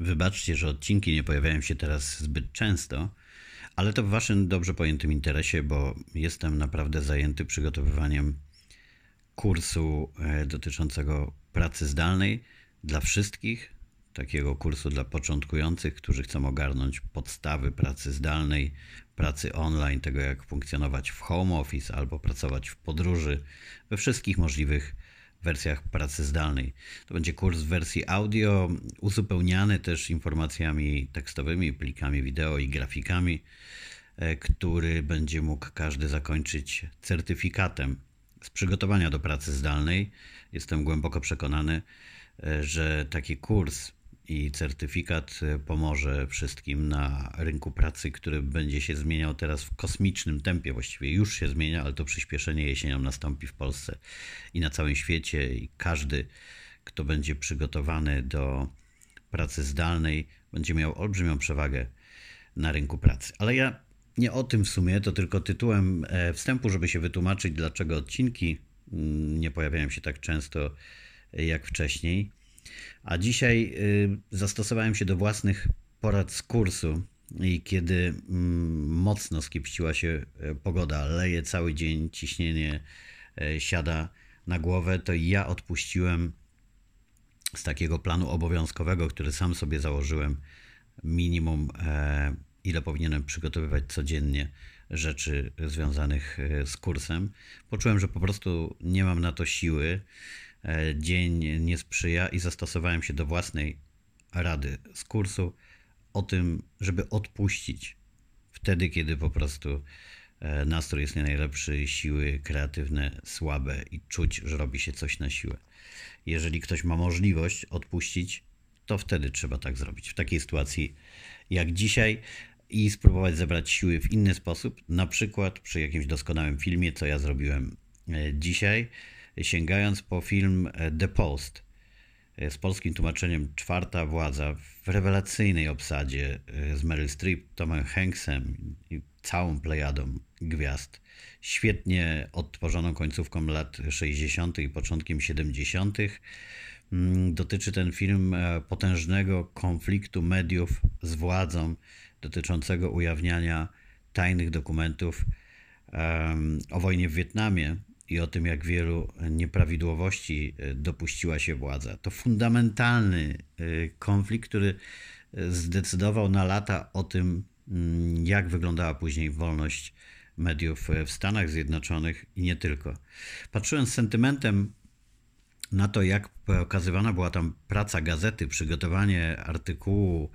Wybaczcie, że odcinki nie pojawiają się teraz zbyt często, ale to w Waszym dobrze pojętym interesie, bo jestem naprawdę zajęty przygotowywaniem kursu e, dotyczącego pracy zdalnej dla wszystkich, takiego kursu dla początkujących, którzy chcą ogarnąć podstawy pracy zdalnej, pracy online, tego jak funkcjonować w home office albo pracować w podróży, we wszystkich możliwych wersjach pracy zdalnej. To będzie kurs w wersji audio, uzupełniany też informacjami tekstowymi, plikami wideo i grafikami, e, który będzie mógł każdy zakończyć certyfikatem z przygotowania do pracy zdalnej. Jestem głęboko przekonany, e, że taki kurs i certyfikat e, pomoże wszystkim na rynku pracy, który będzie się zmieniał teraz w kosmicznym tempie. Właściwie już się zmienia, ale to przyspieszenie jesienią nastąpi w Polsce i na całym świecie. I każdy, kto będzie przygotowany do pracy zdalnej, będzie miał olbrzymią przewagę na rynku pracy. Ale ja nie o tym w sumie, to tylko tytułem e, wstępu, żeby się wytłumaczyć, dlaczego odcinki mm, nie pojawiają się tak często e, jak wcześniej. A dzisiaj y, zastosowałem się do własnych porad z kursu i kiedy mm, mocno skiepściła się e, pogoda, leje cały dzień, ciśnienie e, siada na głowę, to ja odpuściłem z takiego planu obowiązkowego, który sam sobie założyłem, minimum e, ile powinienem przygotowywać codziennie rzeczy związanych z kursem. Poczułem, że po prostu nie mam na to siły dzień nie sprzyja i zastosowałem się do własnej rady z kursu o tym, żeby odpuścić wtedy, kiedy po prostu e, nastrój jest nie najlepszy, siły kreatywne słabe i czuć, że robi się coś na siłę. Jeżeli ktoś ma możliwość odpuścić, to wtedy trzeba tak zrobić. W takiej sytuacji jak dzisiaj i spróbować zebrać siły w inny sposób, na przykład przy jakimś doskonałym filmie, co ja zrobiłem e, dzisiaj sięgając po film e, The Post e, z polskim tłumaczeniem Czwarta Władza w rewelacyjnej obsadzie e, z Meryl Streep, Tomem Hanksem i całą plejadą gwiazd. Świetnie odtworzoną końcówką lat 60. i początkiem 70. Mm, dotyczy ten film potężnego konfliktu mediów z władzą, dotyczącego ujawniania tajnych dokumentów o wojnie w Wietnamie i o tym, jak wielu nieprawidłowości e, dopuściła się władza. To fundamentalny e, konflikt, który e, zdecydował na lata o tym, mm, jak wyglądała później wolność mediów w Stanach Zjednoczonych i nie tylko. Patrzyłem z sentymentem na to, jak pokazywana była tam praca gazety, przygotowanie artykułu,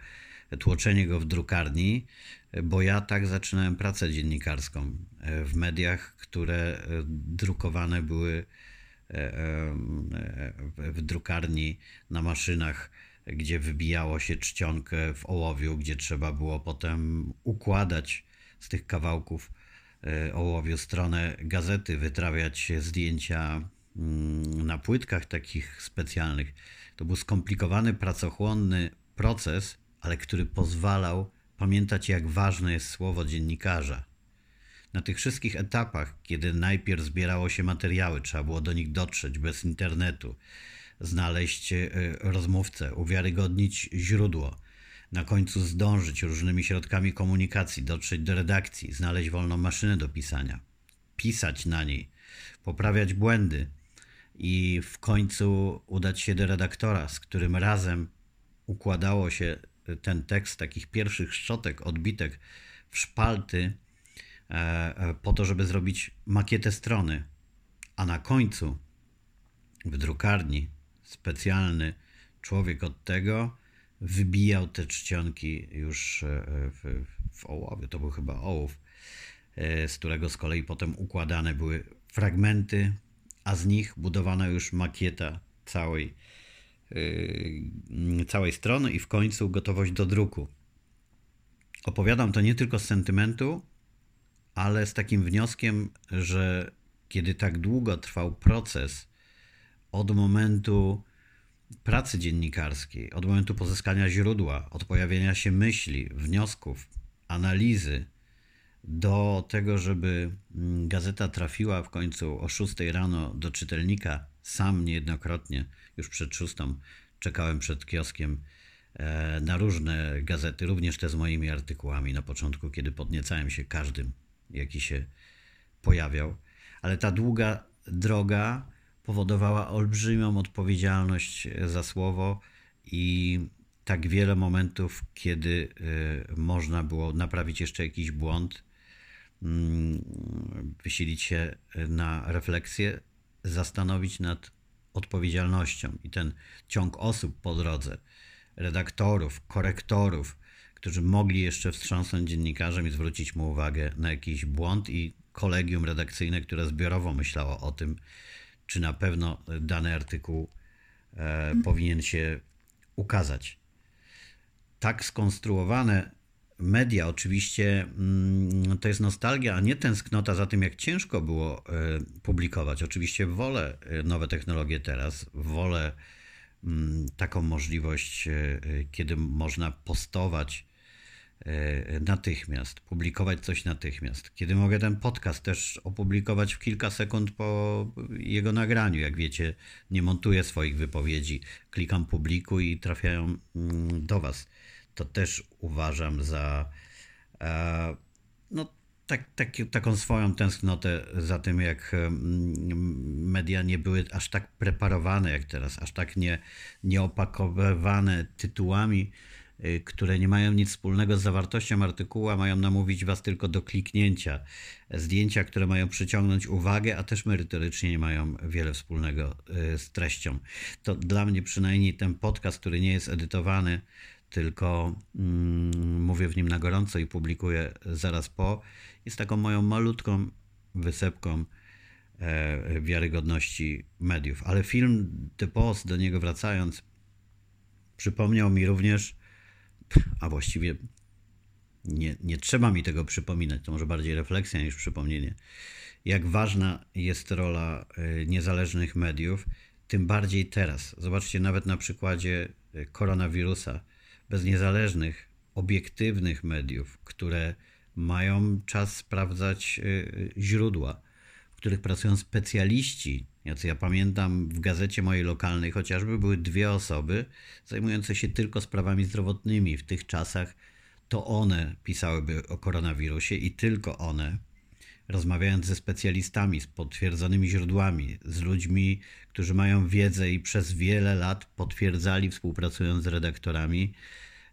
tłoczenie go w drukarni, bo ja tak zaczynałem pracę dziennikarską w mediach, które e, drukowane były e, e, w drukarni na maszynach, gdzie wybijało się czcionkę w ołowiu, gdzie trzeba było potem układać z tych kawałków ołowiu stronę gazety, wytrawiać zdjęcia mm, na płytkach takich specjalnych. To był skomplikowany, pracochłonny proces, ale który pozwalał pamiętać, jak ważne jest słowo dziennikarza. Na tych wszystkich etapach, kiedy najpierw zbierało się materiały, trzeba było do nich dotrzeć bez internetu, znaleźć e, rozmówcę, uwiarygodnić źródło, na końcu zdążyć różnymi środkami komunikacji, dotrzeć do redakcji, znaleźć wolną maszynę do pisania, pisać na niej, poprawiać błędy i w końcu udać się do redaktora, z którym razem układało się ten tekst takich pierwszych szczotek, odbitek w szpalty E, e, po to, żeby zrobić makietę strony. A na końcu w drukarni specjalny człowiek od tego wybijał te czcionki już e, w, w. To był chyba ołów, z którego z kolei potem układane były fragmenty, a z nich budowana już makieta całej, całej strony i w końcu gotowość do druku. Opowiadam to nie tylko z sentymentu, ale z takim wnioskiem, że kiedy tak długo trwał proces od momentu pracy dziennikarskiej, od momentu pozyskania źródła, od pojawienia się myśli, wniosków, analizy, do tego, żeby mm, gazeta trafiła w końcu o 6 rano do czytelnika, sam niejednokrotnie, już przed szóstą, czekałem przed kioskiem e, na różne gazety, również te z moimi artykułami na początku, kiedy podniecałem się każdym, jaki się pojawiał. Ale ta długa droga powodowała olbrzymią odpowiedzialność za słowo i tak wiele momentów, kiedy e, można było naprawić jeszcze jakiś błąd, mm, wysilić się na refleksję, zastanowić nad odpowiedzialnością i ten ciąg osób po drodze, redaktorów, korektorów, którzy mogli jeszcze wstrząsnąć dziennikarzem i zwrócić mu uwagę na jakiś błąd i kolegium redakcyjne, które zbiorowo myślało o tym, czy na pewno dany artykuł e, powinien się ukazać. Tak skonstruowane media oczywiście mm, to jest nostalgia, a nie tęsknota za tym, jak ciężko było e, publikować. Oczywiście wolę e, nowe technologie teraz, wolę mm, taką możliwość, e, kiedy można postować natychmiast, publikować coś natychmiast. Kiedy mogę ten podcast też opublikować w kilka sekund po jego nagraniu. Jak wiecie, nie montuję swoich wypowiedzi, klikam publikuj i trafiają mm, do Was to też uważam za e, no, tak, tak, taką swoją tęsknotę za tym, jak mm, media nie były aż tak preparowane jak teraz, aż tak nie, nie opakowywane tytułami, y, które nie mają nic wspólnego z zawartością artykułu, a mają namówić was tylko do kliknięcia. Zdjęcia, które mają przyciągnąć uwagę, a też merytorycznie nie mają wiele wspólnego y, z treścią. To dla mnie przynajmniej ten podcast, który nie jest edytowany, tylko mm, mówię w nim na gorąco i publikuję zaraz po, jest taką moją malutką wysepką e, wiarygodności mediów. Ale film The Post, do niego wracając, przypomniał mi również, a właściwie nie, nie trzeba mi tego przypominać, to może bardziej refleksja niż przypomnienie, jak ważna jest rola e, niezależnych mediów, tym bardziej teraz. Zobaczcie nawet na przykładzie e, koronawirusa bez niezależnych, obiektywnych mediów, które mają czas sprawdzać y, y, źródła, w których pracują specjaliści. Ja pamiętam w gazecie mojej lokalnej chociażby były dwie osoby zajmujące się tylko sprawami zdrowotnymi. W tych czasach to one pisałyby o koronawirusie i tylko one, rozmawiając ze specjalistami, z potwierdzonymi źródłami, z ludźmi, którzy mają wiedzę i przez wiele lat potwierdzali, współpracując z redaktorami,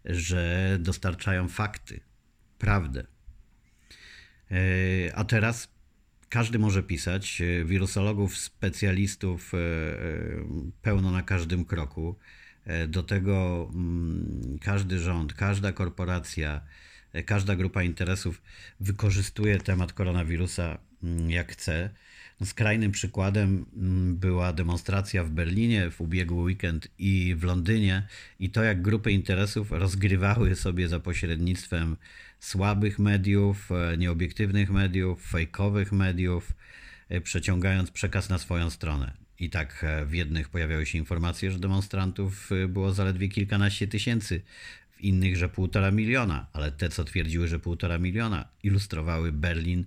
że dostarczają fakty, prawdę. E, a teraz każdy może pisać, e, wirusologów, specjalistów e, pełno na każdym kroku. Do tego mm, każdy rząd, każda korporacja, każda grupa interesów wykorzystuje temat koronawirusa mm, jak chce. Skrajnym przykładem mm, była demonstracja w Berlinie w ubiegły weekend i w Londynie, i to jak grupy interesów rozgrywały sobie za pośrednictwem słabych mediów, e, nieobiektywnych mediów, fejkowych mediów, e, przeciągając przekaz na swoją stronę. I tak e, w jednych pojawiały się informacje, że demonstrantów było zaledwie kilkanaście tysięcy, innych, że półtora miliona, ale te, co twierdziły, że półtora miliona, ilustrowały Berlin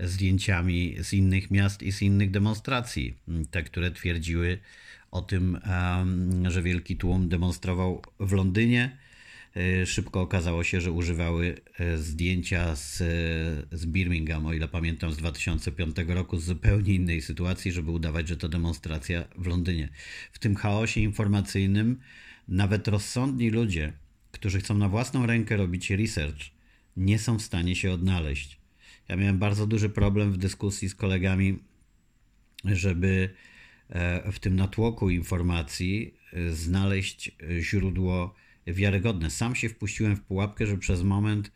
zdjęciami z innych miast i z innych demonstracji. Te, które twierdziły o tym, że wielki tłum demonstrował w Londynie. E, szybko okazało się, że używały e, zdjęcia z, z Birmingham, o ile pamiętam, z 2005 roku, z zupełnie innej sytuacji, żeby udawać, że to demonstracja w Londynie. W tym chaosie informacyjnym nawet rozsądni ludzie, którzy chcą na własną rękę robić research, nie są w stanie się odnaleźć. Ja miałem bardzo duży problem w dyskusji z kolegami, żeby e, w tym natłoku informacji e, znaleźć źródło wiarygodne. Sam się wpuściłem w pułapkę, że przez moment,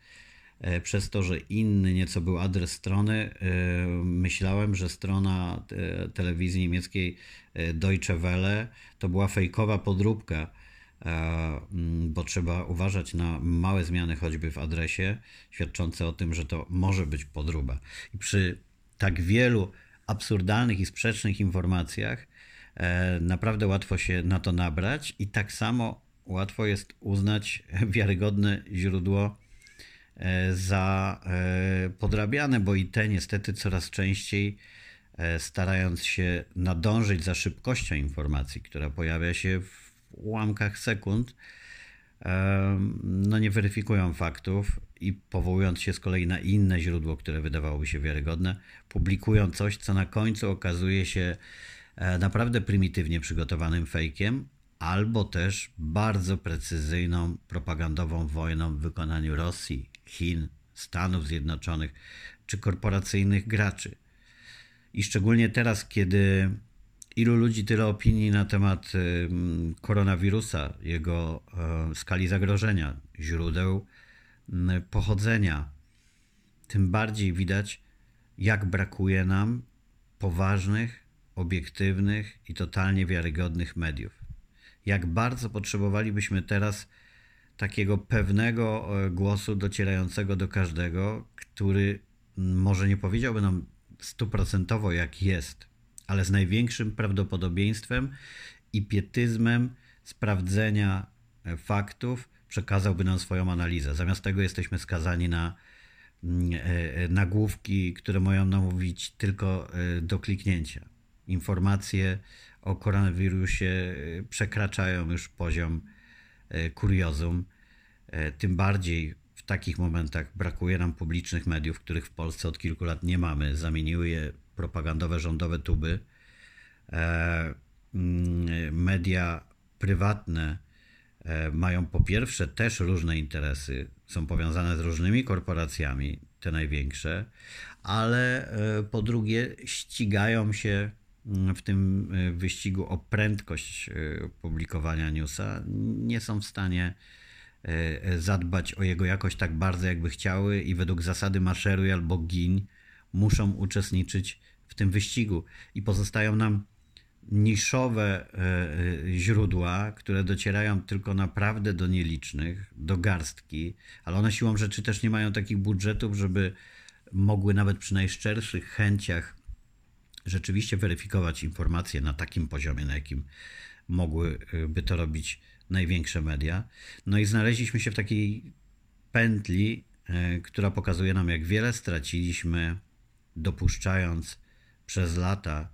e, przez to, że inny nieco był adres strony, myślałem, że strona telewizji niemieckiej Deutsche Welle to była fejkowa podróbka E, bo trzeba uważać na małe zmiany choćby w adresie, świadczące o tym, że to może być podróba. I przy tak wielu absurdalnych i sprzecznych informacjach e, naprawdę łatwo się na to nabrać i tak samo łatwo jest uznać wiarygodne źródło e, za podrabiane, bo i te niestety coraz częściej starając się nadążyć za szybkością informacji, która pojawia się w ułamkach sekund no nie weryfikują faktów i powołując się z kolei na inne źródło, które wydawałoby się wiarygodne, publikują coś, co na końcu okazuje się e, naprawdę prymitywnie przygotowanym fejkiem, albo też bardzo precyzyjną propagandową wojną w wykonaniu Rosji, Chin, Stanów Zjednoczonych czy korporacyjnych graczy. I szczególnie teraz, kiedy ilu ludzi, tyle opinii na temat koronawirusa, jego e, skali zagrożenia, źródeł pochodzenia, tym bardziej widać, jak brakuje nam poważnych, obiektywnych i totalnie wiarygodnych mediów. Jak bardzo potrzebowalibyśmy teraz takiego pewnego głosu docierającego do każdego, który może nie powiedziałby nam stuprocentowo, jak jest, ale z największym prawdopodobieństwem i pietyzmem sprawdzenia e, faktów przekazałby nam swoją analizę. Zamiast tego jesteśmy skazani na mm, e, nagłówki, które mają nam mówić tylko do kliknięcia. Informacje o koronawirusie przekraczają już poziom kuriozum. Tym bardziej takich momentach brakuje nam publicznych mediów, których w Polsce od kilku lat nie mamy. Zamieniły je propagandowe, rządowe tuby. E, mm, media prywatne e, mają po pierwsze też różne interesy, są powiązane z różnymi korporacjami, te największe, ale e, po drugie ścigają się mm, w tym wyścigu o prędkość publikowania newsa. Nie są w stanie zadbać o jego jakość tak bardzo, jakby chciały, i według zasady maszeruj albo gin muszą uczestniczyć w tym wyścigu. I pozostają nam niszowe e, źródła, które docierają tylko naprawdę do nielicznych, do garstki, ale one siłą rzeczy też nie mają takich budżetów, żeby mogły nawet przy najszczerszych chęciach rzeczywiście weryfikować informacje na takim poziomie, na jakim mogłyby to robić największe media. No i znaleźliśmy się w takiej pętli, e, która pokazuje nam, jak wiele straciliśmy, dopuszczając przez lata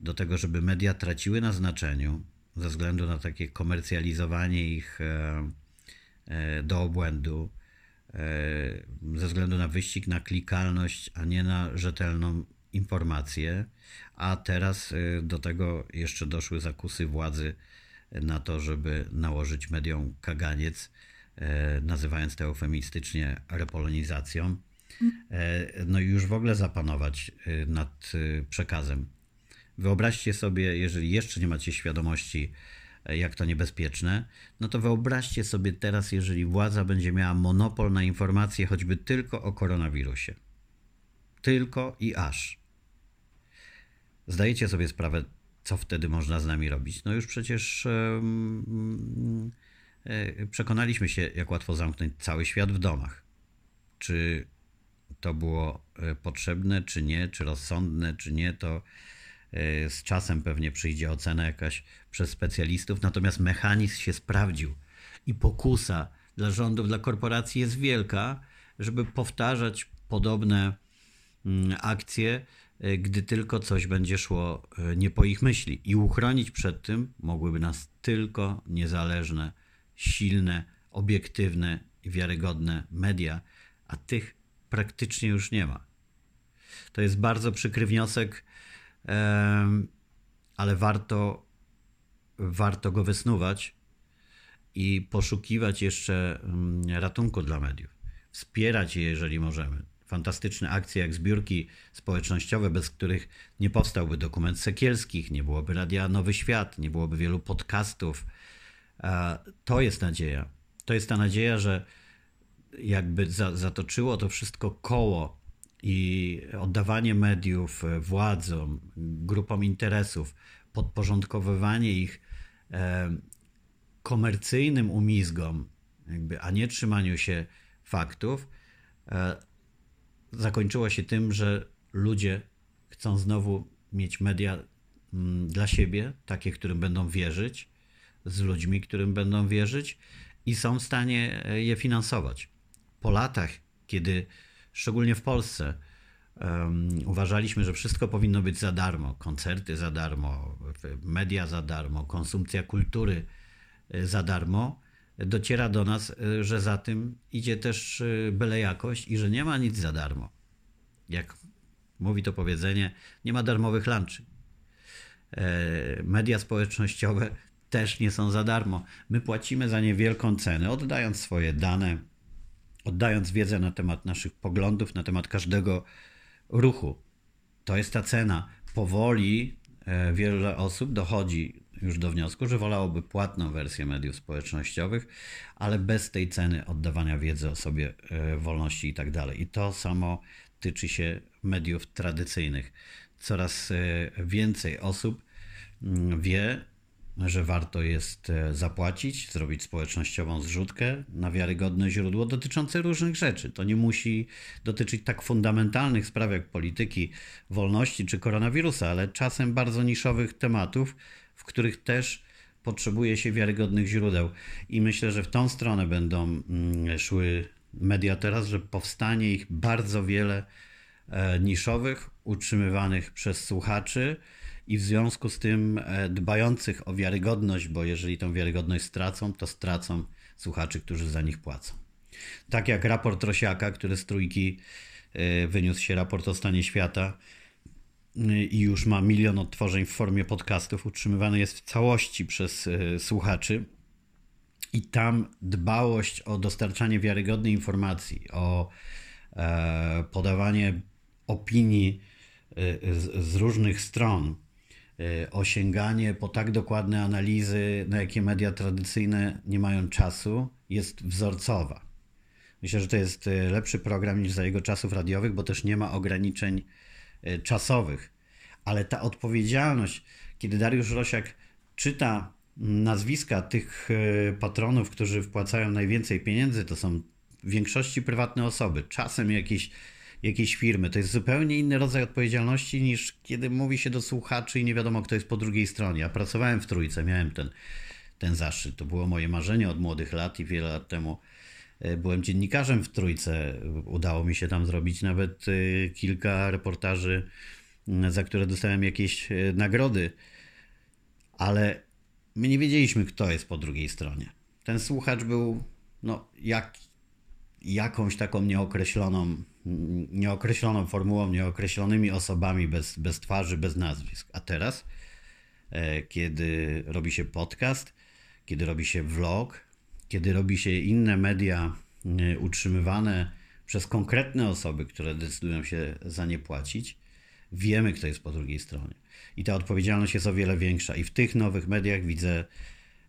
do tego, żeby media traciły na znaczeniu ze względu na takie komercjalizowanie ich e, e, do obłędu, ze względu na wyścig na klikalność, a nie na rzetelną informację. A teraz do tego jeszcze doszły zakusy władzy na to, żeby nałożyć mediom kaganiec, e, nazywając to eufemistycznie repolonizacją, e, no i już w ogóle zapanować e, nad przekazem. Wyobraźcie sobie, jeżeli jeszcze nie macie świadomości, jak to niebezpieczne, no to wyobraźcie sobie teraz, jeżeli władza będzie miała monopol na informacje choćby tylko o koronawirusie. Tylko i aż. Zdajecie sobie sprawę, co wtedy można z nami robić? No już przecież e, przekonaliśmy się, jak łatwo zamknąć cały świat w domach. Czy to było e, potrzebne, czy nie, czy rozsądne, czy nie, to e, z czasem pewnie przyjdzie ocena jakaś przez specjalistów, natomiast mechanizm się sprawdził i pokusa dla rządów, dla korporacji jest wielka, żeby powtarzać podobne mm, akcje, E, gdy tylko coś będzie szło nie po ich myśli. I uchronić przed tym mogłyby nas tylko niezależne, silne, obiektywne i wiarygodne media, a tych praktycznie już nie ma. To jest bardzo przykry wniosek, ale warto, warto go wysnuwać i poszukiwać jeszcze mm, ratunku dla mediów. Wspierać je, jeżeli możemy fantastyczne akcje jak zbiórki społecznościowe, bez których nie powstałby dokument Sekielskich, nie byłoby Radia Nowy Świat, nie byłoby wielu podcastów. To jest nadzieja. To jest ta nadzieja, że jakby zatoczyło to wszystko koło i oddawanie mediów władzom, grupom interesów, podporządkowywanie ich e, komercyjnym umizgom, jakby, a nie trzymaniu się faktów, e, zakończyło się tym, że ludzie chcą znowu mieć media mm, dla siebie, takie, którym będą wierzyć, z ludźmi, którym będą wierzyć i są w stanie e, je finansować. Po latach, kiedy szczególnie w Polsce um, uważaliśmy, że wszystko powinno być za darmo, koncerty za darmo, media za darmo, konsumpcja kultury e, za darmo, dociera do nas, że za tym idzie też byle jakość i że nie ma nic za darmo. Jak mówi to powiedzenie, nie ma darmowych lunchy. Media społecznościowe też nie są za darmo. My płacimy za nie wielką cenę, oddając swoje dane, oddając wiedzę na temat naszych poglądów, na temat każdego ruchu. To jest ta cena. Powoli e, wiele osób dochodzi już do wniosku, że wolałoby płatną wersję mediów społecznościowych, ale bez tej ceny oddawania wiedzy o sobie, e, wolności i tak dalej. I to samo tyczy się mediów tradycyjnych. Coraz e, więcej osób mm, wie, że warto jest e, zapłacić, zrobić społecznościową zrzutkę na wiarygodne źródło dotyczące różnych rzeczy. To nie musi dotyczyć tak fundamentalnych spraw jak polityki, wolności czy koronawirusa, ale czasem bardzo niszowych tematów, w których też potrzebuje się wiarygodnych źródeł. I myślę, że w tą stronę będą mm, szły media teraz, że powstanie ich bardzo wiele e, niszowych, utrzymywanych przez słuchaczy i w związku z tym e, dbających o wiarygodność, bo jeżeli tą wiarygodność stracą, to stracą słuchaczy, którzy za nich płacą. Tak jak raport Rosiaka, który z trójki e, wyniósł się raport o stanie świata e, i już ma milion odtworzeń w formie podcastów, utrzymywany jest w całości przez słuchaczy. I tam dbałość o dostarczanie wiarygodnej informacji, o podawanie opinii z, różnych stron, osiąganie po tak dokładne analizy, na jakie media tradycyjne nie mają czasu, jest wzorcowa. Myślę, że to jest y, lepszy program niż za jego czasów radiowych, bo też nie ma ograniczeń y, czasowych. Ale ta odpowiedzialność, kiedy Dariusz Rosiak czyta nazwiska tych patronów, którzy wpłacają najwięcej pieniędzy, to są w większości prywatne osoby, czasem jakieś jakiejś firmy. To jest zupełnie inny rodzaj odpowiedzialności niż kiedy mówi się do słuchaczy i nie wiadomo, kto jest po drugiej stronie. Ja pracowałem w Trójce, miałem ten, ten zaszczyt. To było moje marzenie od młodych lat i wiele lat temu e, byłem dziennikarzem w Trójce. Udało mi się tam zrobić nawet e, kilka reportaży, za które dostałem jakieś e, nagrody. Ale my nie wiedzieliśmy, kto jest po drugiej stronie. Ten słuchacz był no, jak, jakąś taką nieokreśloną nieokreśloną formułą, nieokreślonymi osobami bez, bez twarzy, bez nazwisk. A teraz, e, kiedy robi się podcast, kiedy robi się vlog, kiedy robi się inne media e, utrzymywane przez konkretne osoby, które decydują się za nie płacić, wiemy, kto jest po drugiej stronie. I ta odpowiedzialność jest o wiele większa. I w tych nowych mediach widzę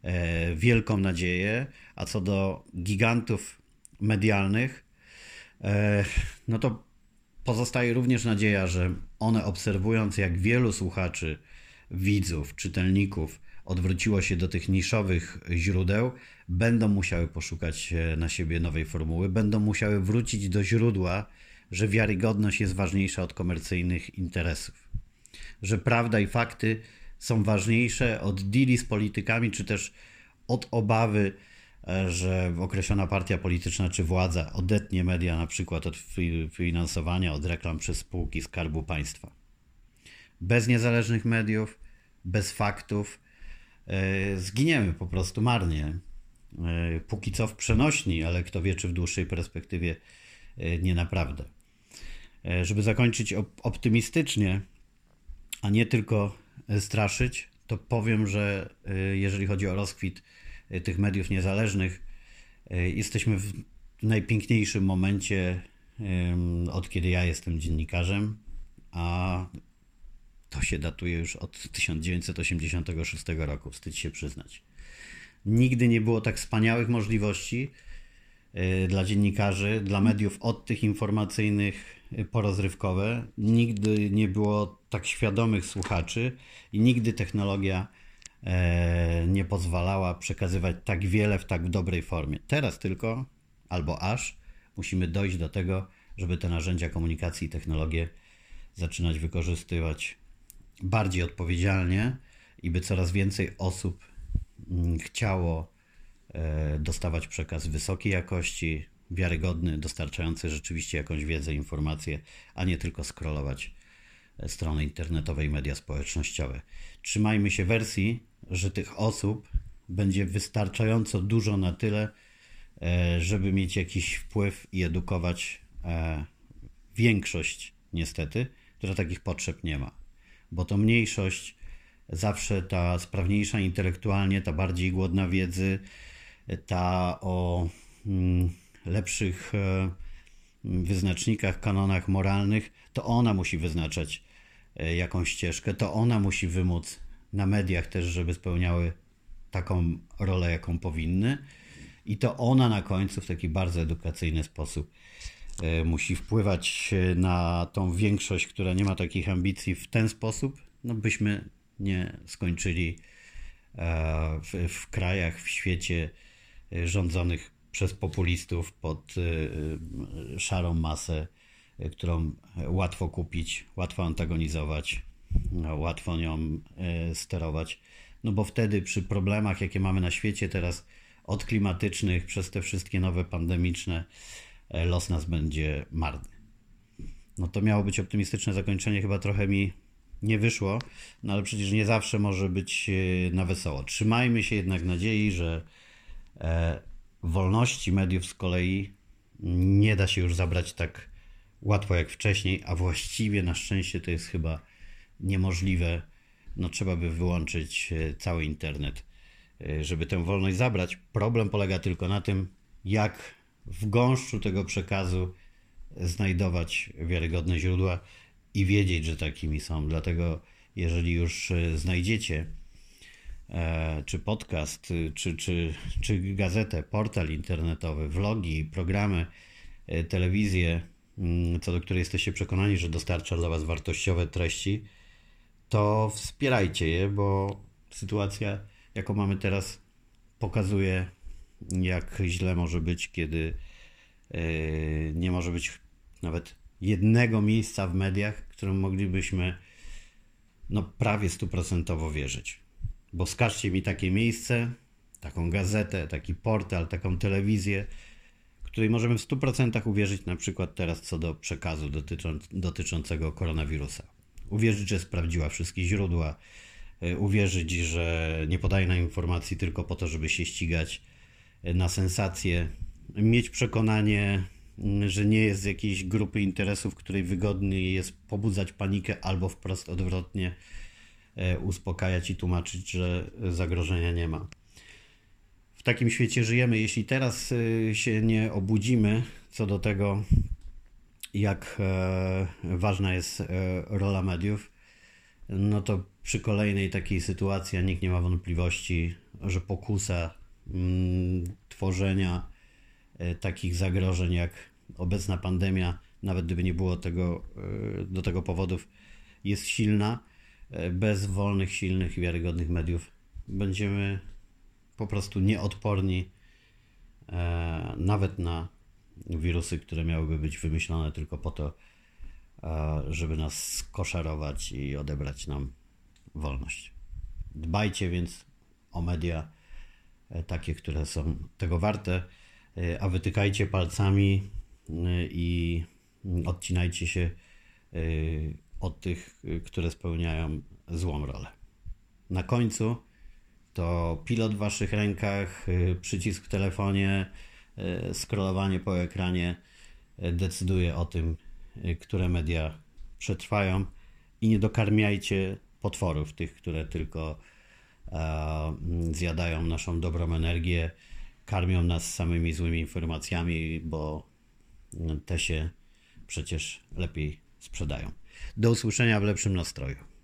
e, wielką nadzieję, a co do gigantów medialnych, E, no to pozostaje również nadzieja, że one obserwując, jak wielu słuchaczy, widzów, czytelników odwróciło się do tych niszowych źródeł, będą musiały poszukać na siebie nowej formuły, będą musiały wrócić do źródła, że wiarygodność jest ważniejsza od komercyjnych interesów, że prawda i fakty są ważniejsze od deali z politykami, czy też od obawy że określona partia polityczna czy władza odetnie media na przykład od finansowania, od reklam przez spółki Skarbu Państwa. Bez niezależnych mediów, bez faktów e, zginiemy po prostu marnie. E, póki co w przenośni, ale kto wie, czy w dłuższej perspektywie e, nie naprawdę. Żeby zakończyć optymistycznie, a nie tylko straszyć, to powiem, że jeżeli chodzi o rozkwit tych mediów niezależnych. Y, jesteśmy w najpiękniejszym momencie, od kiedy ja jestem dziennikarzem, a to się datuje już od 1986 roku, wstyd się przyznać. Nigdy nie było tak wspaniałych możliwości y, dla dziennikarzy, dla mediów od tych informacyjnych porozrywkowe. Nigdy nie było tak świadomych słuchaczy i nigdy technologia nie pozwalała przekazywać tak wiele w tak dobrej formie. Teraz tylko, albo aż, musimy dojść do tego, żeby te narzędzia komunikacji i technologie zaczynać wykorzystywać bardziej odpowiedzialnie i by coraz więcej osób mm, chciało e, dostawać przekaz wysokiej jakości, wiarygodny, dostarczający rzeczywiście jakąś wiedzę, informacje, a nie tylko scrollować strony internetowe i media społecznościowe. Trzymajmy się wersji, że tych osób będzie wystarczająco dużo na tyle, e, żeby mieć jakiś wpływ i edukować e, większość, niestety, która takich potrzeb nie ma. Bo to mniejszość, zawsze ta sprawniejsza intelektualnie, ta bardziej głodna wiedzy, ta o mm, lepszych e, wyznacznikach, kanonach moralnych, to ona musi wyznaczać jakąś ścieżkę, to ona musi wymóc na mediach też, żeby spełniały taką rolę, jaką powinny. I to ona na końcu w taki bardzo edukacyjny sposób e, musi wpływać na tą większość, która nie ma takich ambicji w ten sposób, no byśmy nie skończyli e, w, w krajach, w świecie e, rządzonych przez populistów pod szarą masę, którą łatwo kupić, łatwo antagonizować, łatwo nią sterować no bo wtedy przy problemach, jakie mamy na świecie teraz, od klimatycznych przez te wszystkie nowe pandemiczne, los nas będzie marny. No to miało być optymistyczne zakończenie, chyba trochę mi nie wyszło, no ale przecież nie zawsze może być na wesoło. Trzymajmy się jednak nadziei, że e, wolności mediów z kolei nie da się już zabrać tak łatwo jak wcześniej, a właściwie na szczęście to jest chyba niemożliwe no trzeba by wyłączyć e, cały internet, e, żeby tę wolność zabrać. Problem polega tylko na tym, jak w gąszczu tego przekazu znajdować wiarygodne źródła i wiedzieć, że takimi są. Dlatego, jeżeli już e, znajdziecie czy podcast, czy, czy, czy gazetę, portal internetowy, vlogi, programy, telewizję, co do której jesteście przekonani, że dostarcza dla Was wartościowe treści, to wspierajcie je, bo sytuacja, jaką mamy teraz, pokazuje, jak źle może być, kiedy yy, nie może być nawet jednego miejsca w mediach, którym moglibyśmy no, prawie stuprocentowo wierzyć. Bo skażcie mi takie miejsce, taką gazetę, taki portal, taką telewizję, której możemy w 100% uwierzyć, na przykład teraz co do przekazu dotyczą, dotyczącego koronawirusa uwierzyć, że sprawdziła wszystkie źródła, e, uwierzyć, że nie podaje nam informacji tylko po to, żeby się ścigać e, na sensację, mieć przekonanie, że nie jest z jakiejś grupy interesów, której wygodniej jest pobudzać panikę albo wprost odwrotnie e, uspokajać i tłumaczyć, że zagrożenia nie ma. W takim świecie żyjemy. Jeśli teraz się nie obudzimy co do tego, jak e, ważna jest e, rola mediów, no to przy kolejnej takiej sytuacji, nikt nie ma wątpliwości, że pokusa mm, tworzenia e, takich zagrożeń jak obecna pandemia, nawet gdyby nie było tego, do tego powodów, jest silna. Bez wolnych, silnych i wiarygodnych mediów będziemy po prostu nieodporni nawet na wirusy, które miałyby być wymyślone tylko po to, żeby nas skoszarować i odebrać nam wolność. Dbajcie więc o media e, takie, które są tego warte, e, a wytykajcie palcami e, i odcinajcie się od tych, które spełniają złą rolę. Na końcu to pilot w waszych rękach, przycisk w telefonie, E, scrollowanie po ekranie e, decyduje o tym, które media przetrwają i nie dokarmiajcie potworów, tych, które tylko zjadają naszą dobrą energię, karmią nas samymi złymi informacjami, bo te się przecież lepiej sprzedają. Do usłyszenia w lepszym nastroju.